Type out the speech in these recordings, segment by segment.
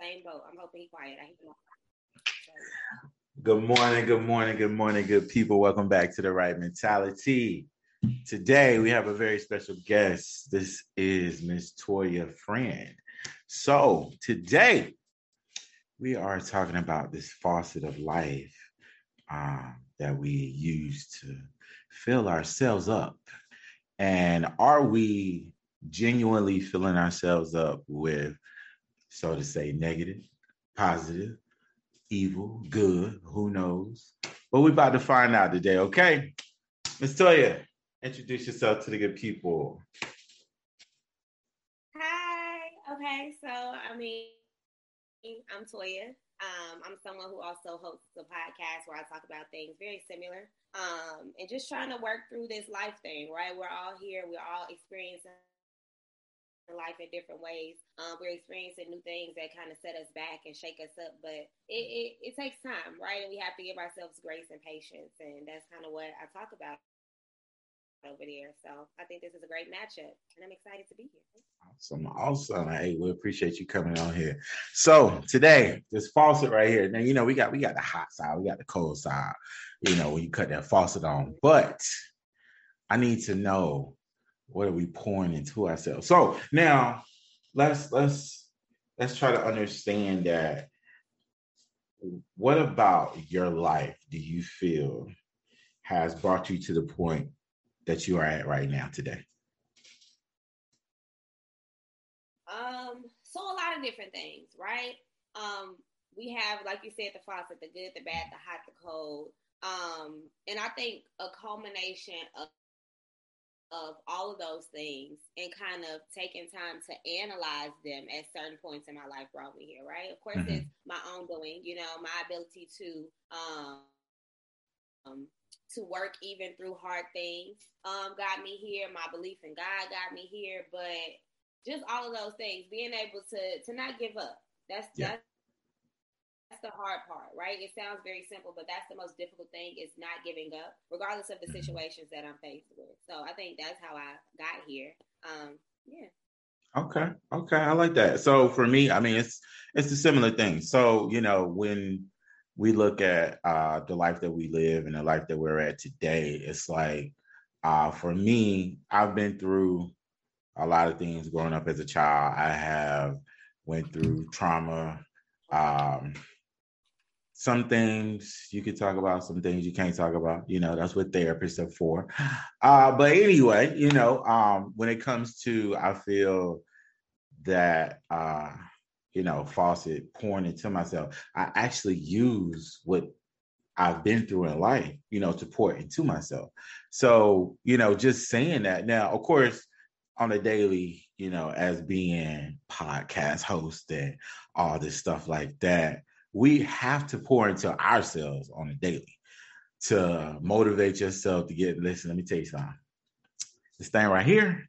same boat. I'm hoping quiet. I hear Good morning, good morning, good morning, good people. Welcome back to the right mentality. Today we have a very special guest. This is Miss Toya Friend. So today we are talking about this faucet of life um, that we use to fill ourselves up. And are we genuinely filling ourselves up with, so to say, negative, positive, evil, good, who knows? But we're about to find out today, okay? Miss Toya, introduce yourself to the good people. Hi. Okay, so I mean, I'm Toya. Um, I'm someone who also hosts a podcast where I talk about things very similar. Um, and just trying to work through this life thing, right? We're all here, we're all experiencing life in different ways. Um, we're experiencing new things that kind of set us back and shake us up, but it, it, it takes time, right? And we have to give ourselves grace and patience, and that's kind of what I talk about over there. So I think this is a great matchup, and I'm excited to be here. Awesome, awesome. Hey, we appreciate you coming on here. So today, this faucet right here. Now you know we got we got the hot side, we got the cold side. You know when you cut that faucet on, but I need to know what are we pouring into ourselves. So now let's let's let's try to understand that. What about your life do you feel has brought you to the point that you are at right now today? Um, so a lot of different things, right? Um, we have, like you said, the faucet, the good, the bad, the hot, the cold. Um, and I think a culmination of of all of those things and kind of taking time to analyze them at certain points in my life brought me here, right? Of course, mm-hmm. it's my ongoing, you know, my ability to um, um, to work even through hard things um, got me here. My belief in God got me here, but just all of those things, being able to to not give up. That's yeah. that's that's the hard part, right? It sounds very simple, but that's the most difficult thing is not giving up, regardless of the mm-hmm. situations that I'm faced with. So I think that's how I got here. Um, yeah. Okay. Okay. I like that. So for me, I mean, it's it's a similar thing. So you know, when we look at uh, the life that we live and the life that we're at today, it's like uh, for me, I've been through a lot of things growing up as a child. I have went through trauma. Um, some things you could talk about, some things you can't talk about. You know, that's what therapists are for. Uh, but anyway, you know, um, when it comes to, I feel that uh, you know, faucet pouring into myself. I actually use what I've been through in life, you know, to pour into myself. So, you know, just saying that now, of course, on a daily, you know, as being podcast host and all this stuff like that, we have to pour into ourselves on a daily to motivate yourself to get listen. Let me tell you something. This thing right here,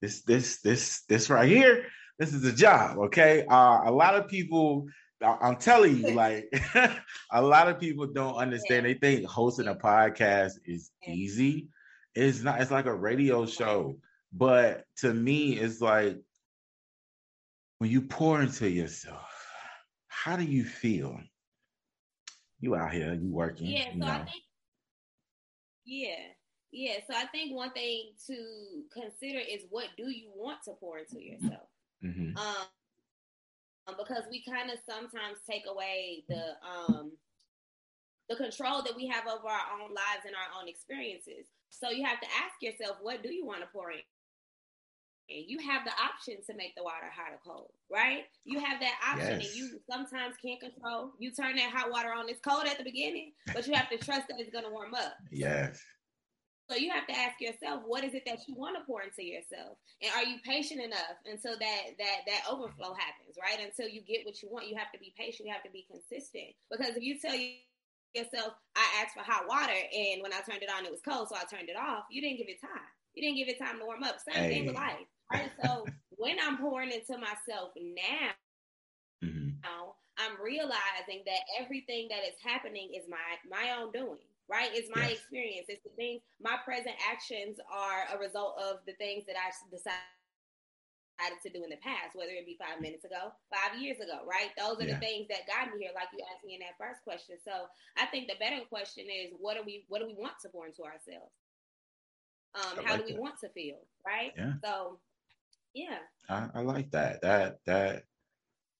this, this, this, this right here this is a job, okay? Uh, a lot of people, I'm telling you, like a lot of people don't understand. They think hosting a podcast is easy. It's not. It's like a radio show. But to me, it's like when you pour into yourself, how do you feel? You out here, you working. Yeah, so you know. I think, yeah, yeah. So I think one thing to consider is what do you want to pour into yourself? Mm-hmm. Um, because we kind of sometimes take away the um, the control that we have over our own lives and our own experiences. So you have to ask yourself, what do you want to pour in? And you have the option to make the water hot or cold, right? You have that option, yes. and you sometimes can't control. You turn that hot water on; it's cold at the beginning, but you have to trust that it's going to warm up. Yes. So you have to ask yourself, what is it that you want to pour into yourself, and are you patient enough until that that that overflow happens, right? Until you get what you want, you have to be patient. You have to be consistent. Because if you tell yourself, I asked for hot water, and when I turned it on, it was cold, so I turned it off. You didn't give it time. You didn't give it time to warm up. Same hey. thing with life, right? So when I'm pouring into myself now, mm-hmm. now I'm realizing that everything that is happening is my my own doing right? It's my yes. experience. It's the things, my present actions are a result of the things that I decided to do in the past, whether it be five minutes ago, five years ago, right? Those are yeah. the things that got me here, like you asked me in that first question. So I think the better question is, what do we what do we want to pour into ourselves? Um, how like do we that. want to feel, right? Yeah. So, yeah, I, I like that. That that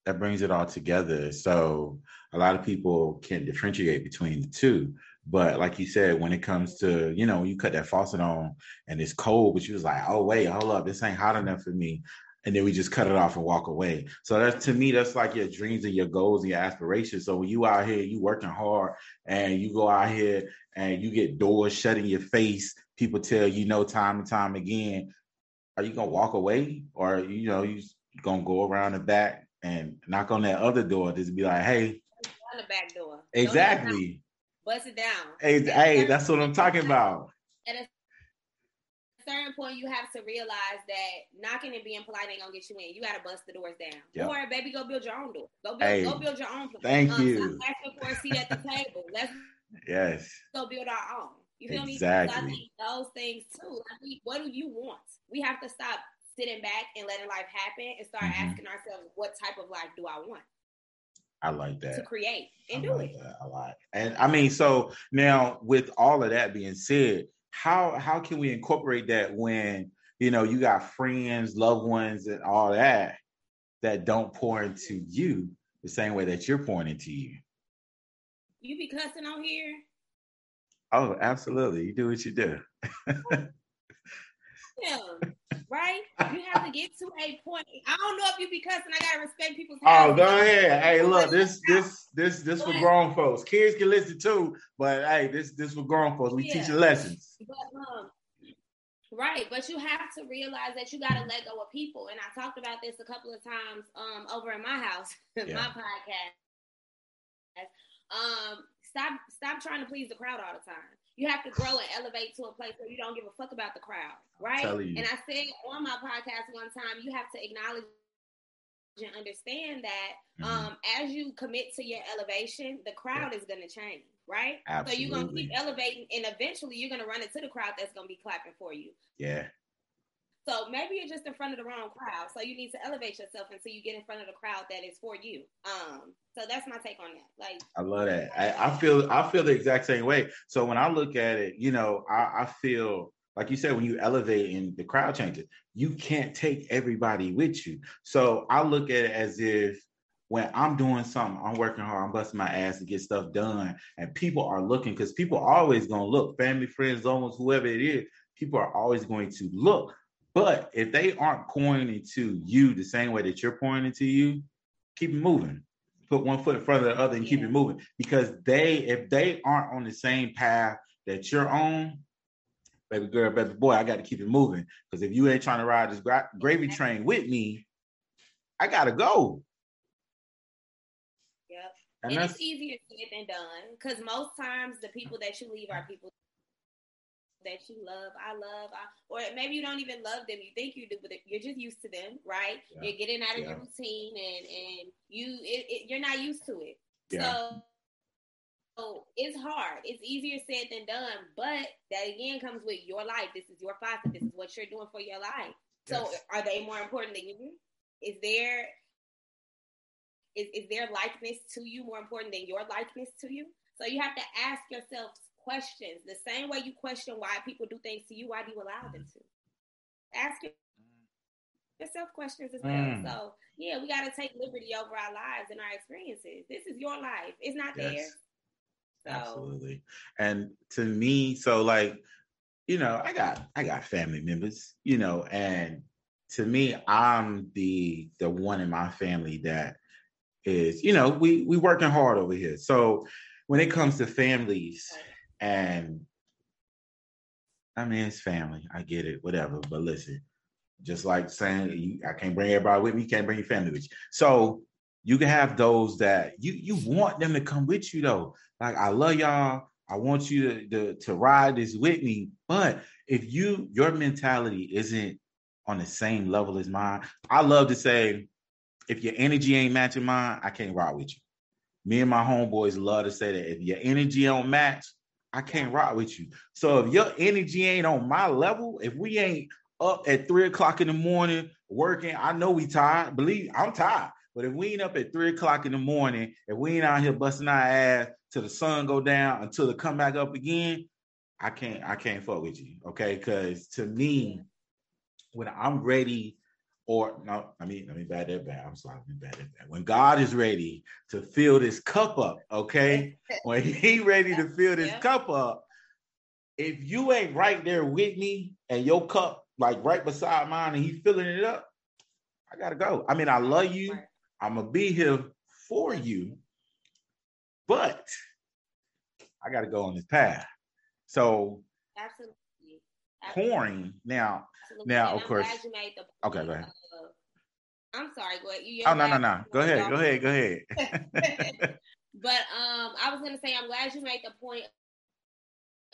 that brings it all together. So a lot of people can differentiate between the two. But like you said, when it comes to, you know, you cut that faucet on and it's cold, but you was like, oh wait, hold up, this ain't hot enough for me. And then we just cut it off and walk away. So that's to me, that's like your dreams and your goals and your aspirations. So when you out here, you working hard and you go out here and you get doors shut in your face, people tell you no time and time again, are you gonna walk away? Or you know, you gonna go around the back and knock on that other door, just be like, hey. On the back door. Exactly bust it down. Hey, hey that's what I'm talking about. At a certain point, you have to realize that knocking and being polite ain't gonna get you in. You gotta bust the doors down. Yep. Or baby, go build your own door. Go build, hey, go build your own. Place. Thank um, you. Asking for a seat at the table. Let's yes. Go build our own. You feel exactly. me? I those things too. I mean, what do you want? We have to stop sitting back and letting life happen and start mm-hmm. asking ourselves, what type of life do I want? I like that. To create and I do like it. That a lot. And I mean, so now with all of that being said, how how can we incorporate that when you know you got friends, loved ones, and all that that don't pour into you the same way that you're pouring into you? You be cussing on here. Oh, absolutely. You do what you do. yeah right? You have to get to a point. I don't know if you be cussing. I gotta respect people's. Oh, go ahead. Hey, look, this this this this for grown folks. Kids can listen too, but hey, this this for grown folks. We yeah. teach lessons. But, um, right, but you have to realize that you got to let go of people. And I talked about this a couple of times um over in my house, yeah. my podcast. Um, stop stop trying to please the crowd all the time you have to grow and elevate to a place where you don't give a fuck about the crowd, right? And I said on my podcast one time, you have to acknowledge and understand that mm-hmm. um, as you commit to your elevation, the crowd yeah. is going to change, right? Absolutely. So you're going to keep elevating, and eventually you're going to run into the crowd that's going to be clapping for you. Yeah. So maybe you're just in front of the wrong crowd. So you need to elevate yourself until you get in front of the crowd that is for you. Um, so that's my take on that. Like I love that. I, I feel I feel the exact same way. So when I look at it, you know, I, I feel like you said, when you elevate and the crowd changes, you can't take everybody with you. So I look at it as if when I'm doing something, I'm working hard, I'm busting my ass to get stuff done, and people are looking because people are always gonna look, family, friends, almost whoever it is, people are always going to look. But if they aren't pointing to you the same way that you're pointing to you, keep it moving. Put one foot in front of the other and yeah. keep it moving. Because they, if they aren't on the same path that you're on, baby girl, baby boy, I got to keep it moving. Because if you ain't trying to ride this gra- gravy train with me, I gotta go. Yep. And, and it's easier said than done. Because most times the people that you leave are people that you love, I love, I, or maybe you don't even love them. You think you do, but you're just used to them, right? Yeah. You're getting out of yeah. your routine, and and you it, it, you're not used to it. Yeah. So, so it's hard. It's easier said than done, but that again comes with your life. This is your faucet. This is what you're doing for your life. So, are they more important than you? Is there is, is their likeness to you more important than your likeness to you? So you have to ask yourself questions. The same way you question why people do things to you, why do you allow them to? Ask yourself questions as well. Mm. So yeah, we got to take liberty over our lives and our experiences. This is your life. It's not yes. theirs. So. Absolutely. And to me, so like, you know, I got I got family members, you know, and to me, I'm the the one in my family that is, you know, we we working hard over here. So when it comes to families, and I mean, it's family. I get it, whatever. But listen, just like saying I can't bring everybody with me, you can't bring your family with you. So you can have those that you you want them to come with you though. Like I love y'all. I want you to, to, to ride this with me. But if you your mentality isn't on the same level as mine, I love to say, if your energy ain't matching mine, I can't ride with you. Me and my homeboys love to say that if your energy don't match, I can't rock with you. So if your energy ain't on my level, if we ain't up at three o'clock in the morning working. I know we tired. Believe I'm tired. But if we ain't up at three o'clock in the morning, if we ain't out here busting our ass till the sun go down until it come back up again, I can't I can't fuck with you. Okay. Cause to me, when I'm ready, or no, I mean, let me bad that bad. I'm sorry, me bad that bad. When God is ready to fill this cup up, okay, when He ready to fill this cup up, if you ain't right there with me and your cup like right beside mine and he filling it up, I gotta go. I mean, I love you. I'm gonna be here for you, but I gotta go on this path. So absolutely, pouring now. Absolutely. Now, and of I'm course. okay, go ahead. I'm sorry. Go ahead. You, oh no, no, no. Go ahead. Go ahead. Go ahead. but um, I was gonna say I'm glad you made the point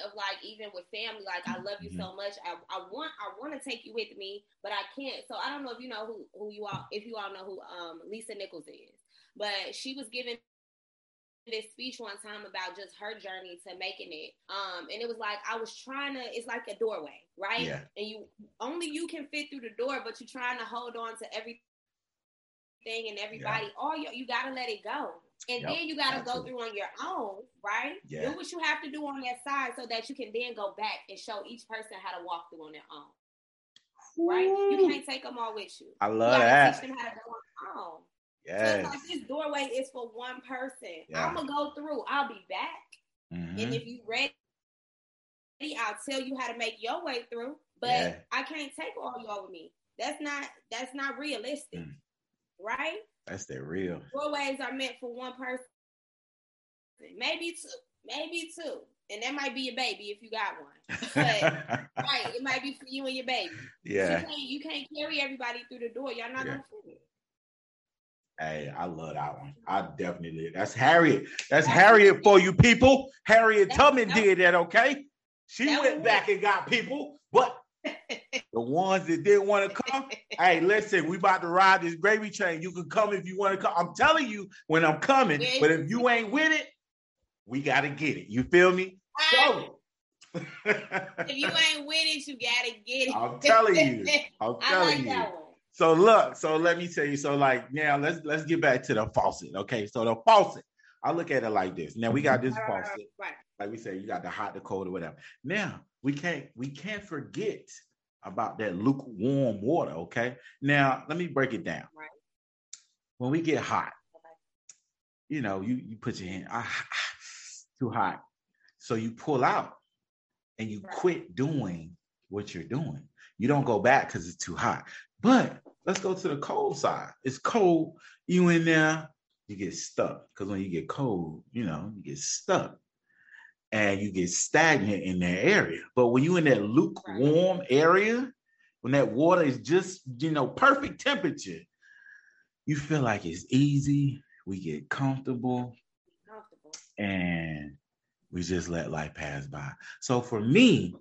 of like even with family, like I love you mm-hmm. so much. I, I want I want to take you with me, but I can't. So I don't know if you know who who you all if you all know who um Lisa Nichols is, but she was giving this speech one time about just her journey to making it. Um, and it was like I was trying to. It's like a doorway, right? Yeah. And you only you can fit through the door, but you're trying to hold on to everything and everybody. Yeah. All you you gotta let it go. And yep, then you got to go through on your own, right? Yeah. Do what you have to do on that side so that you can then go back and show each person how to walk through on their own. Ooh. Right? You can't take them all with you. I love you that. Teach them how to go on their own. Yes. Like this doorway is for one person. Yeah. I'm gonna go through. I'll be back. Mm-hmm. And if you ready, I'll tell you how to make your way through. But yeah. I can't take all y'all with me. That's not that's not realistic. Mm. Right? That's the real. Doorways are meant for one person. Maybe two. Maybe two. And that might be your baby if you got one. But right, it might be for you and your baby. Yeah. You can't, you can't carry everybody through the door. Y'all not yeah. gonna fit it. Hey, I love that one. I definitely That's Harriet. That's, Harriet for you people. Harriet Tubman did that, okay? She went back and got people, but the ones that didn't want to come, hey, listen, we about to ride this gravy train. You can come if you want to come. I'm telling you when I'm coming, but if you ain't with it, we got to get it. You feel me? So, if you ain't with it, you gotta get it. I'm telling you. I'm telling like you. So look, so let me tell you. So like now, let's let's get back to the faucet. Okay, so the faucet. I look at it like this. Now we got this faucet. Right. Like we say, you got the hot, the cold, or whatever. Now we can't we can't forget about that lukewarm water. Okay. Now let me break it down. Right. When we get hot, okay. you know, you you put your hand ah, too hot, so you pull out and you right. quit doing what you're doing. You don't go back because it's too hot. But let's go to the cold side. It's cold. You in there, you get stuck. Because when you get cold, you know, you get stuck and you get stagnant in that area. But when you're in that lukewarm area, when that water is just, you know, perfect temperature, you feel like it's easy. We get comfortable, comfortable. and we just let life pass by. So for me,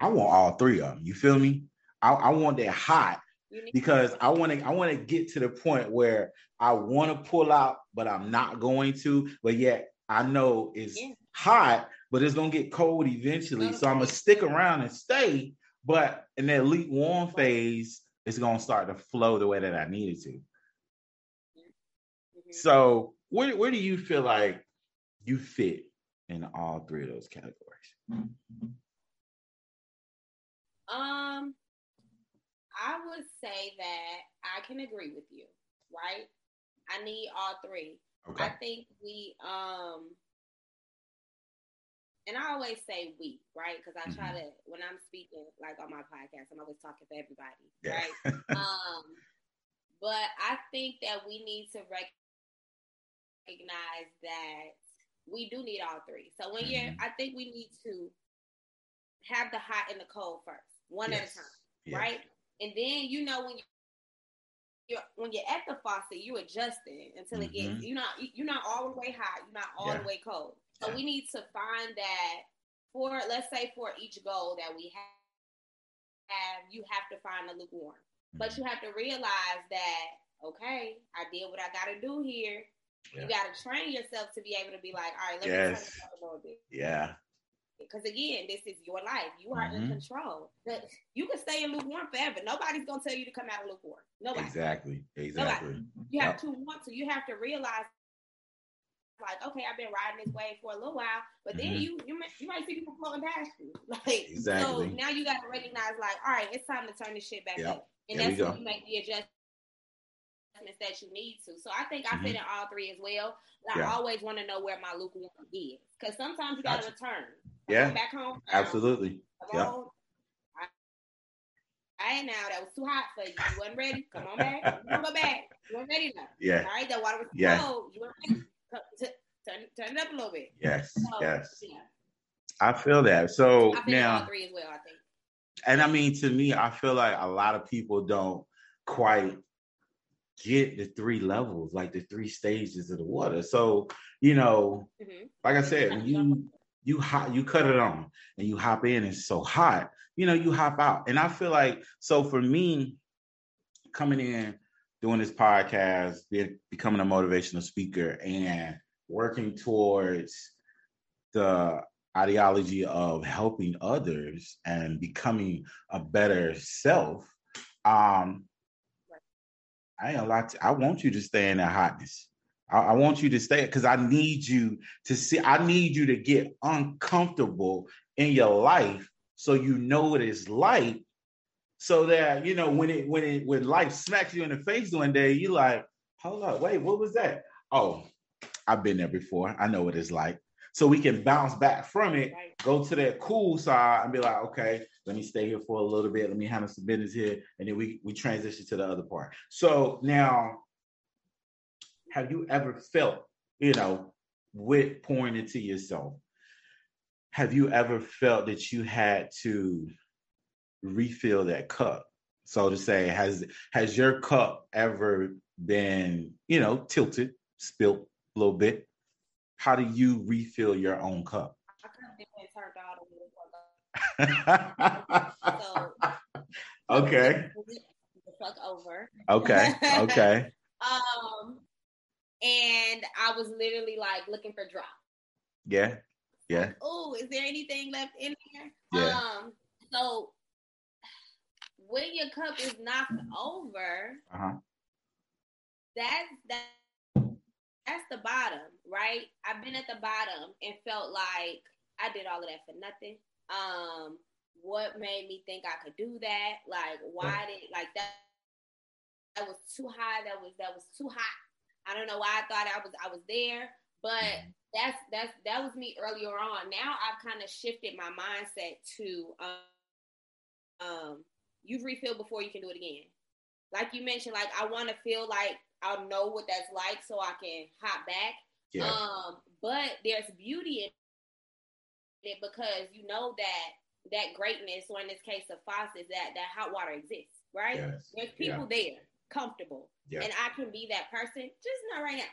I want all three of them. You feel me? I, I want that hot because I want to I want to get to the point where I want to pull out, but I'm not going to. But yet I know it's yeah. hot, but it's gonna get cold eventually. So I'm gonna stick around and stay. But in that elite warm phase, it's gonna start to flow the way that I needed to. Mm-hmm. So where where do you feel like you fit in all three of those categories? Um, I would say that I can agree with you, right? I need all three. Okay. I think we um and I always say we, right? Because I try mm-hmm. to when I'm speaking, like on my podcast, I'm always talking for everybody, yeah. right? um, but I think that we need to recognize that we do need all three. So when mm-hmm. you're, I think we need to have the hot and the cold first, one yes. at a time, yes. right? And then you know when you you're, when you're at the faucet, you adjusting until mm-hmm. it gets you're not you're not all the way hot, you're not all yeah. the way cold. So yeah. we need to find that for let's say for each goal that we have, have you have to find a lukewarm. Mm-hmm. But you have to realize that okay, I did what I got to do here. Yeah. You got to train yourself to be able to be like, all right, let yes. me turn it up a little bit. Yeah. Because again, this is your life. You are mm-hmm. in control. You can stay in lukewarm forever. Nobody's gonna tell you to come out of lukewarm. Nobody. Exactly. Exactly. Nobody. You have to want to. You have to realize like, okay, I've been riding this wave for a little while, but then mm-hmm. you you might, you might see people floating past you. Like, exactly. so now you got to recognize, like, all right, it's time to turn this shit back yep. up, and there that's when you make the adjustments that you need to. So I think I mm-hmm. fit in all three as well. But yeah. I always want to know where my lukewarm is because sometimes you got to gotcha. return. Yeah, back home. Absolutely. Yeah. I ain't now. That was too hot for you. You wasn't ready. Come on back. Come on back. You weren't ready now. Yeah. All right. That water was yeah. cold. You weren't ready turn, turn it up a little bit. Yes, so, yes. Yeah. I feel that. So I feel now, three as well. I think. And I mean, to me, I feel like a lot of people don't quite get the three levels, like the three stages of the water. So you know, mm-hmm. like I said, when you you hot, you cut it on, and you hop in. It's so hot, you know, you hop out. And I feel like so for me, coming in doing this podcast, becoming a motivational speaker, and working towards the ideology of helping others and becoming a better self. Um, I ain't a lot. To, I want you to stay in that hotness. I, I want you to stay because I need you to see. I need you to get uncomfortable in your life so you know what it's like so that you know when it when it when life smacks you in the face one day, you like, hold up, wait, what was that? Oh, I've been there before. I know what it's like. So we can bounce back from it, go to that cool side, and be like, okay, let me stay here for a little bit. Let me handle some business here, and then we we transition to the other part. So now, have you ever felt, you know, with pouring into yourself? Have you ever felt that you had to refill that cup? So to say has has your cup ever been you know tilted spilt a little bit? How do you refill your own cup? So, okay. fuck over. Okay okay. Um and i was literally like looking for drop yeah yeah oh is there anything left in there yeah. um so when your cup is knocked over, uh-huh. that's that that's the bottom, right? I've been at the bottom and felt like I did all of that for nothing. Um, what made me think I could do that? Like, why did like that? That was too high. That was that was too hot. I don't know why I thought I was I was there, but mm-hmm. that's that's that was me earlier on. Now I've kind of shifted my mindset to um, um you've refilled before you can do it again. Like you mentioned, like I want to feel like I'll know what that's like so I can hop back. Yeah. Um, but there's beauty in it because you know that that greatness, or in this case of faucets, that that hot water exists, right? Yes. There's people yeah. there, comfortable, yeah. and I can be that person. Just not right now.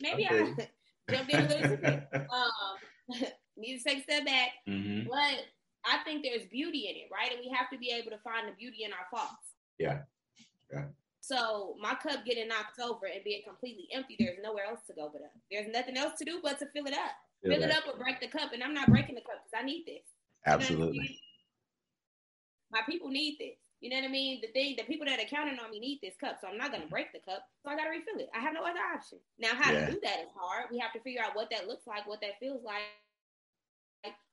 Maybe okay. I jumped in a little too. Um, need to take a step back, mm-hmm. but I think there's beauty in it, right? And we have to be able to find the beauty in our faults. Yeah. Yeah. So my cup getting knocked over and being completely empty, there's nowhere else to go but up. There's nothing else to do but to fill it up. Fill, fill it up or break the cup. And I'm not breaking the cup because I need this. Absolutely. You know I mean? My people need this. You know what I mean? The thing, the people that are counting on me need this cup, so I'm not gonna break the cup. So I gotta refill it. I have no other option. Now, how yeah. to do that is hard. We have to figure out what that looks like, what that feels like,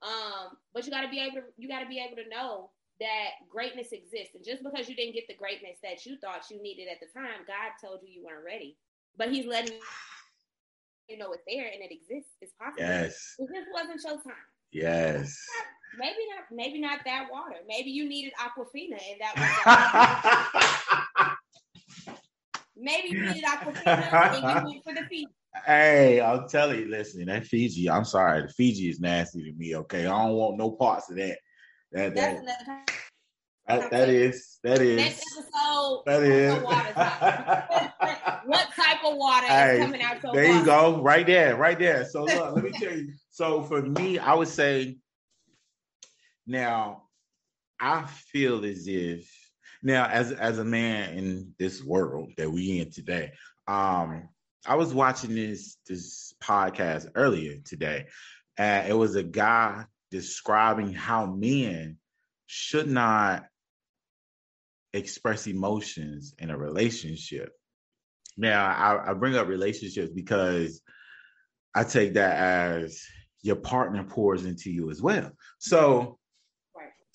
um, but you got to be able to you got to be able to know that greatness exists, and just because you didn't get the greatness that you thought you needed at the time, God told you you weren't ready. But He's letting you know it's there and it exists. It's possible. Yes. It just wasn't your time. Yes. Maybe not. Maybe not that water. Maybe you needed Aquafina, and that was. maybe you needed Aquafina, and you went for the feet. Hey, I'll tell you, listen, that Fiji, I'm sorry, the Fiji is nasty to me, okay? I don't want no parts of that. That that, that, that is that is next episode. That is what type of water hey, is coming out? So there you go, right there, right there. So look, let me tell you. So for me, I would say now I feel as if now as as a man in this world that we in today, um, I was watching this this podcast earlier today, and it was a guy describing how men should not express emotions in a relationship. Now, I, I bring up relationships because I take that as your partner pours into you as well. So.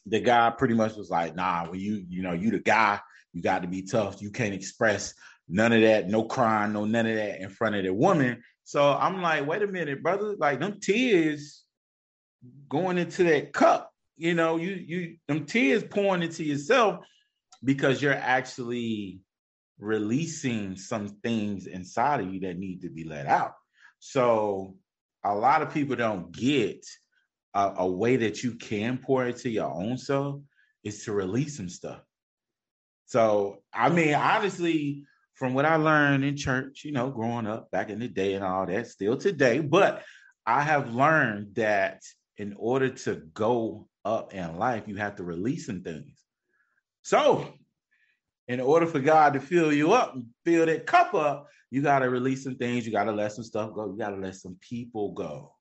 The guy pretty much was like, nah, when you, you know, you the guy, you got to be tough. You can't express none of that, no crying, no none of that in front of the woman. So I'm like, wait a minute, brother. Like them tears going into that cup, you know, you you them tears pouring into yourself because you're actually releasing some things inside of you that need to be let out. So a lot of people don't get a, a, way that you can pour into your own self is to release some stuff. So I mean, obviously, from what I learned in church, you know, growing up back in the day and all that, still today, but I have learned that in order to go up in life, you have to release some things. So in order for God to fill you up fill that cup up, you got to release some things. You got to let some stuff go. You got to let some people go.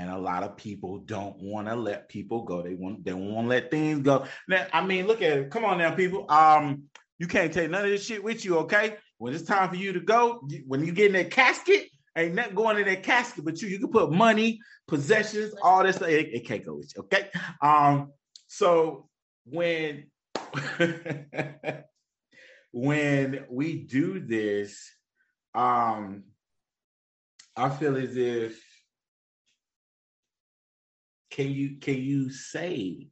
And a lot of people don't want to let people go. They want they want to let things go. Now, I mean, look at it. Come on now, people. Um, you can't take none of this shit with you, okay? When it's time for you to go, when you get in that casket, ain't nothing going in that casket but you. You can put money, possessions, all this. It, it can't go with you, okay? Um, so when when we do this, um, I feel as if can you can you say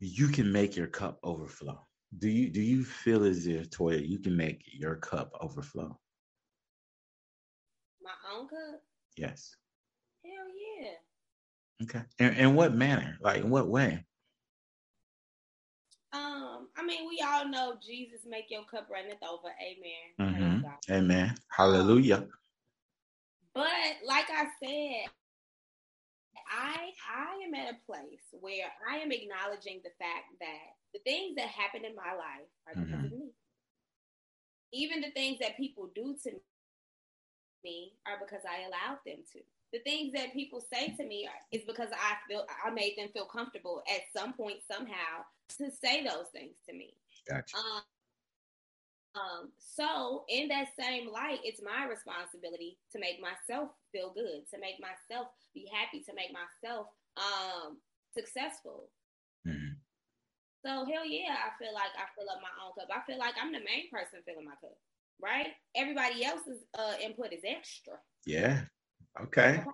you can make your cup overflow? Do you do you feel as if Toya you can make your cup overflow? My own cup? Yes. Hell yeah. Okay. In, in what manner? Like in what way? Um, I mean, we all know Jesus make your cup runneth over. Amen. Mm-hmm. Amen. Hallelujah. Um, but like I said, I I am at a place where I am acknowledging the fact that the things that happen in my life are because mm-hmm. of me. Even the things that people do to me are because I allowed them to. The things that people say to me are, is because I feel I made them feel comfortable at some point somehow to say those things to me. Gotcha. Um, um, so in that same light, it's my responsibility to make myself feel good, to make myself be happy, to make myself um successful. Mm-hmm. So hell yeah, I feel like I fill up my own cup. I feel like I'm the main person filling my cup, right? Everybody else's uh, input is extra. Yeah. Okay.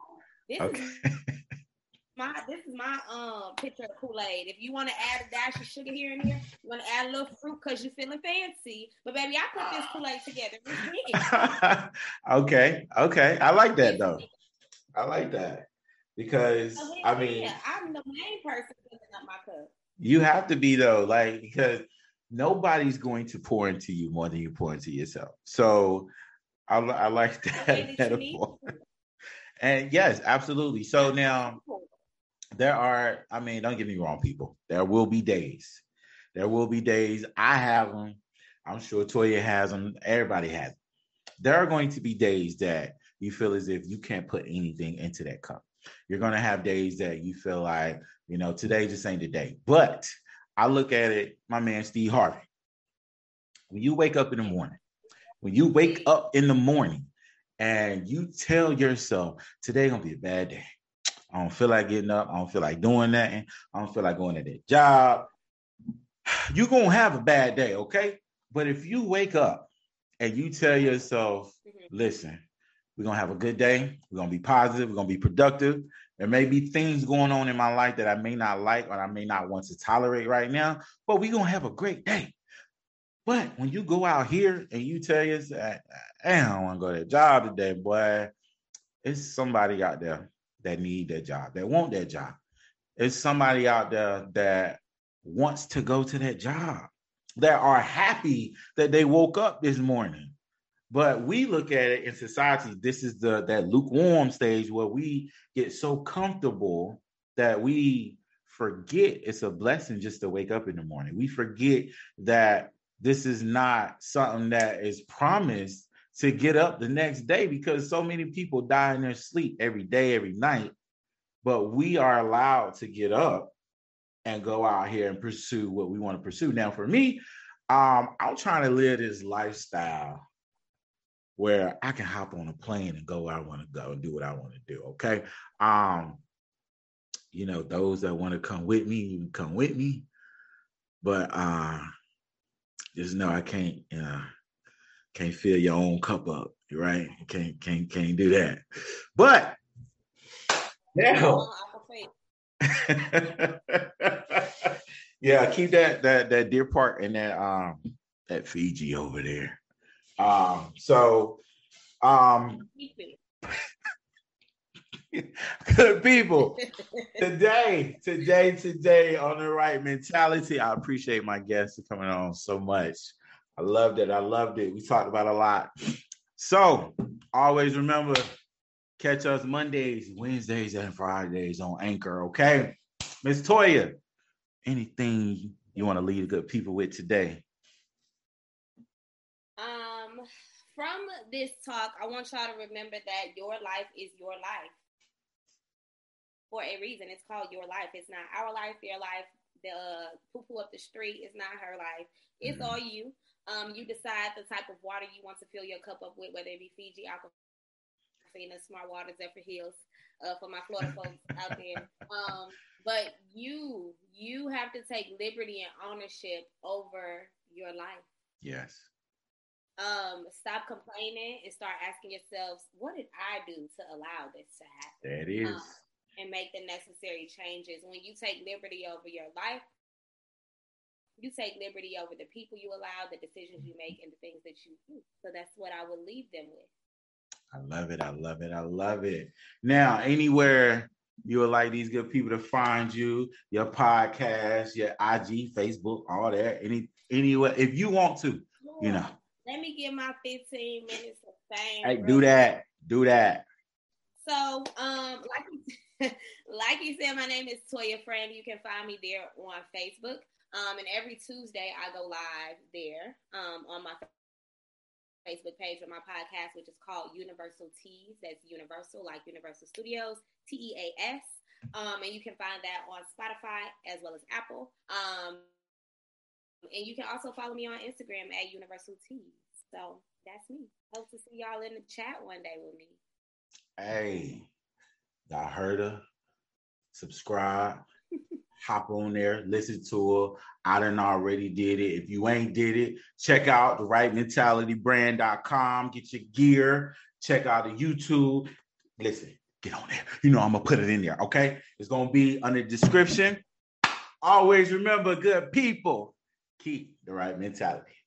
This okay. Is, my this is my um picture of Kool Aid. If you want to add a dash of sugar here and there, you want to add a little fruit because you're feeling fancy. But baby, I put this Kool Aid together. okay, okay, I like that though. I like that because so I mean, yeah, I'm the main person filling up my cup. You have to be though, like because nobody's going to pour into you more than you pour into yourself. So I, I like that metaphor. And yes, absolutely. So now there are, I mean, don't get me wrong, people. There will be days. There will be days. I have them. I'm sure Toya has them. Everybody has them. There are going to be days that you feel as if you can't put anything into that cup. You're going to have days that you feel like, you know, today just ain't the day. But I look at it, my man Steve Harvey. When you wake up in the morning, when you wake up in the morning and you tell yourself, today gonna be a bad day. I don't feel like getting up. I don't feel like doing that. I don't feel like going to that job. You're going to have a bad day, okay? But if you wake up and you tell yourself, mm-hmm. listen, we're going to have a good day. We're going to be positive. We're going to be productive. There may be things going on in my life that I may not like or I may not want to tolerate right now, but we're going to have a great day. But when you go out here and you tell yourself, I don't want to go to that job today, boy, it's somebody out there that need that job, that want that job. It's somebody out there that wants to go to that job, that are happy that they woke up this morning. But we look at it in society, this is the that lukewarm stage where we get so comfortable that we forget it's a blessing just to wake up in the morning. We forget that this is not something that is promised to get up the next day because so many people die in their sleep every day, every night. but we are allowed to get up and go out here and pursue what we want to pursue. Now, for me, um, I'm trying to live this lifestyle where I can hop on a plane and go where I want to go and do what I want to do. Okay. Um, you know, those that want to come with me, you can come with me. But uh just know I can't uh can't fill your own cup up, right? Can't can't can't do that. But now yeah, keep that that that Deer Park and that um that Fiji over there. Um so um good people. Today today today on the right mentality i appreciate my guests for coming on so much. I loved it. I loved it. We talked about a lot. So always remember catch us mondays wednesdays and fridays on anchor okay? Miss toya anything you want to lead the good people with today um from this talk i want y'all to remember that your life is your life for a reason. It's called your life. It's not our life, your life. The uh, poo poo up the street is not her life. It's mm-hmm. all you. Um, you decide the type of water you want to fill your cup up with, whether it be Fiji, Aquafina, Smart Water, Zephyrhills, uh, for my Florida folks out there. Um, but you, you have to take liberty and ownership over your life. Yes. Um, stop complaining and start asking yourselves, what did I do to allow this to happen? That is. Um, and make the necessary changes. When you take liberty over your life, you take liberty over the people you allow, the decisions you make, and the things that you do. So that's what I would leave them with. I love it. I love it. I love it. Now, anywhere you would like these good people to find you, your podcast, your IG, Facebook, all that, any anywhere, if you want to, you know. Let me get my 15 minutes of fame. Hey, do that. Do that. So, um, like like you said, my name is Toya Friend. You can find me there on Facebook. Um, and every Tuesday I go live there um, on my Facebook page with my podcast, which is called Universal Teas. That's Universal, like Universal Studios, T E A S. Um, and you can find that on Spotify as well as Apple. Um, and you can also follow me on Instagram at Universal Teas. So that's me. Hope to see y'all in the chat one day with me. Hey, Y'all heard her. Subscribe. hop on there, listen to her. I done already did it. If you ain't did it, check out the rightmentalitybrand.com. Get your gear. Check out the YouTube. Listen, get on there. You know I'm gonna put it in there. Okay, it's gonna be under the description. Always remember, good people, keep the right mentality.